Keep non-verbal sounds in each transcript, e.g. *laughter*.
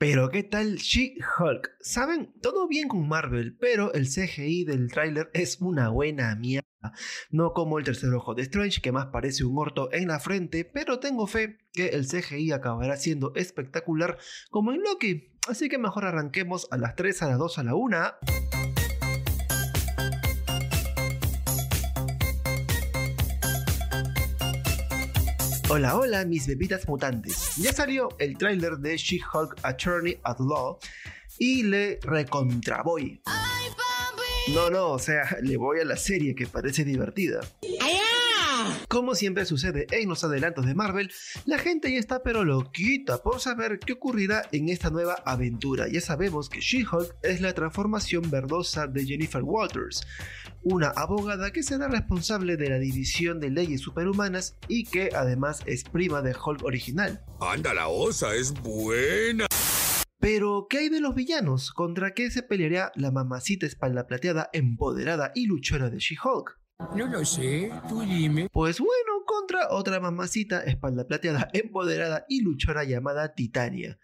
Pero ¿qué tal She-Hulk? Saben, todo bien con Marvel, pero el CGI del tráiler es una buena mierda. No como el tercer ojo de Strange, que más parece un orto en la frente, pero tengo fe que el CGI acabará siendo espectacular como en Loki. Así que mejor arranquemos a las 3, a las 2, a la 1. Hola, hola, mis bebitas mutantes. Ya salió el tráiler de She-Hulk Attorney at Law y le recontraboy. No, no, o sea, le voy a la serie que parece divertida. Como siempre sucede en los adelantos de Marvel, la gente ya está pero loquita por saber qué ocurrirá en esta nueva aventura. Ya sabemos que She-Hulk es la transformación verdosa de Jennifer Walters, una abogada que será responsable de la división de leyes superhumanas y que además es prima de Hulk original. Anda, la osa es buena. Pero, ¿qué hay de los villanos? ¿Contra qué se peleará la mamacita espalda plateada, empoderada y luchona de She-Hulk? No lo sé, tú dime. Pues bueno, contra otra mamacita espalda plateada, empoderada y luchona llamada Titania.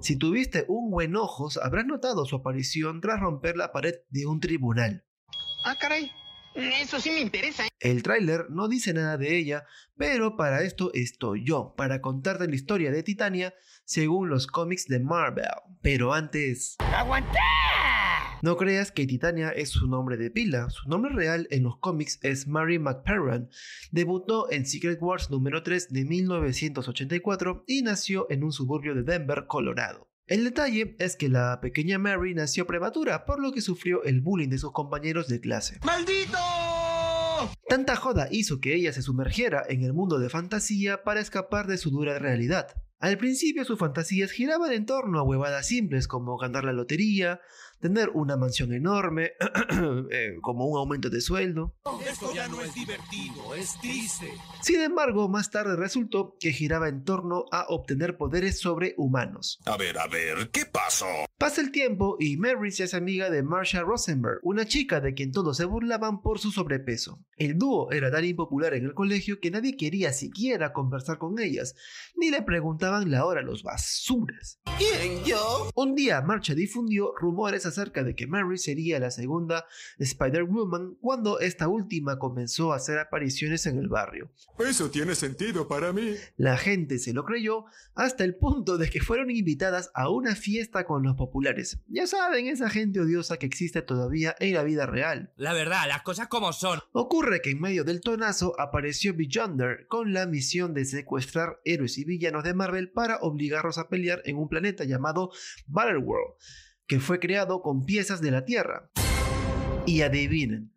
Si tuviste un buen ojos, habrás notado su aparición tras romper la pared de un tribunal. Ah, caray. Eso sí me interesa. ¿eh? El tráiler no dice nada de ella, pero para esto estoy yo, para contarte la historia de Titania según los cómics de Marvel. Pero antes... ¡Aguanté! No creas que Titania es su nombre de pila, su nombre real en los cómics es Mary McParran. Debutó en Secret Wars número 3 de 1984 y nació en un suburbio de Denver, Colorado. El detalle es que la pequeña Mary nació prematura, por lo que sufrió el bullying de sus compañeros de clase. ¡Maldito! Tanta joda hizo que ella se sumergiera en el mundo de fantasía para escapar de su dura realidad. Al principio sus fantasías giraban en torno a huevadas simples como ganar la lotería, tener una mansión enorme, *clears throat* eh, como un aumento de sueldo. Esto ya no es divertido, es triste. Sin embargo, más tarde resultó que giraba en torno a obtener poderes sobrehumanos. A ver, a ver, ¿qué pasó? Pasa el tiempo y Mary se hace amiga de Marsha Rosenberg, una chica de quien todos se burlaban por su sobrepeso. El dúo era tan impopular en el colegio que nadie quería siquiera conversar con ellas, ni le preguntaban la hora a los basuras. ¿Quién, yo? Un día, Marsha difundió rumores acerca de que Mary sería la segunda Spider-Woman cuando esta última comenzó a hacer apariciones en el barrio. Eso tiene sentido para mí. La gente se lo creyó hasta el punto de que fueron invitadas a una fiesta con los populares. Ya saben, esa gente odiosa que existe todavía en la vida real. La verdad, las cosas como son. Ocurre que en medio del tonazo apareció Beyonder con la misión de secuestrar héroes y villanos de Marvel para obligarlos a pelear en un planeta llamado Battleworld, que fue creado con piezas de la Tierra. Y adivinen,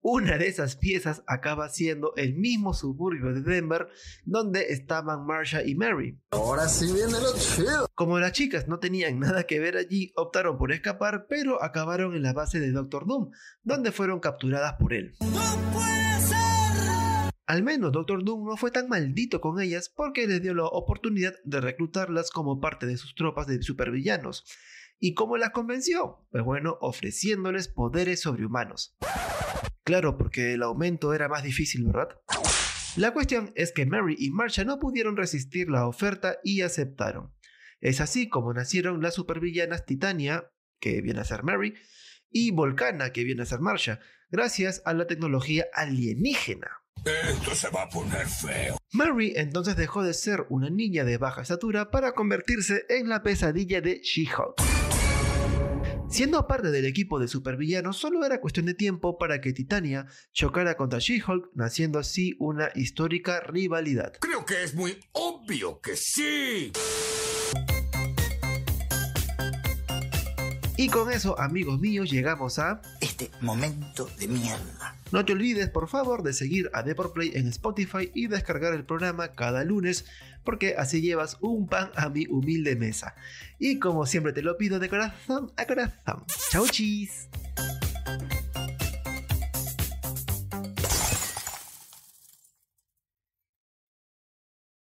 una de esas piezas acaba siendo el mismo suburbio de Denver donde estaban Marsha y Mary. Ahora sí viene lo chido. Como las chicas no tenían nada que ver allí, optaron por escapar, pero acabaron en la base de Doctor Doom, donde fueron capturadas por él. Al menos Doctor Doom no fue tan maldito con ellas porque les dio la oportunidad de reclutarlas como parte de sus tropas de supervillanos. ¿Y cómo las convenció? Pues bueno, ofreciéndoles poderes sobrehumanos. Claro, porque el aumento era más difícil, ¿verdad? La cuestión es que Mary y Marsha no pudieron resistir la oferta y aceptaron. Es así como nacieron las supervillanas Titania, que viene a ser Mary, y Volcana, que viene a ser Marsha, gracias a la tecnología alienígena. Esto se va a poner feo. Mary entonces dejó de ser una niña de baja estatura para convertirse en la pesadilla de She-Hulk. Siendo parte del equipo de supervillanos, solo era cuestión de tiempo para que Titania chocara contra She-Hulk, naciendo así una histórica rivalidad. Creo que es muy obvio que sí. Y con eso, amigos míos, llegamos a... Este momento de mierda. No te olvides, por favor, de seguir a Play en Spotify y descargar el programa cada lunes, porque así llevas un pan a mi humilde mesa. Y como siempre te lo pido de corazón a corazón. ¡Chau chis!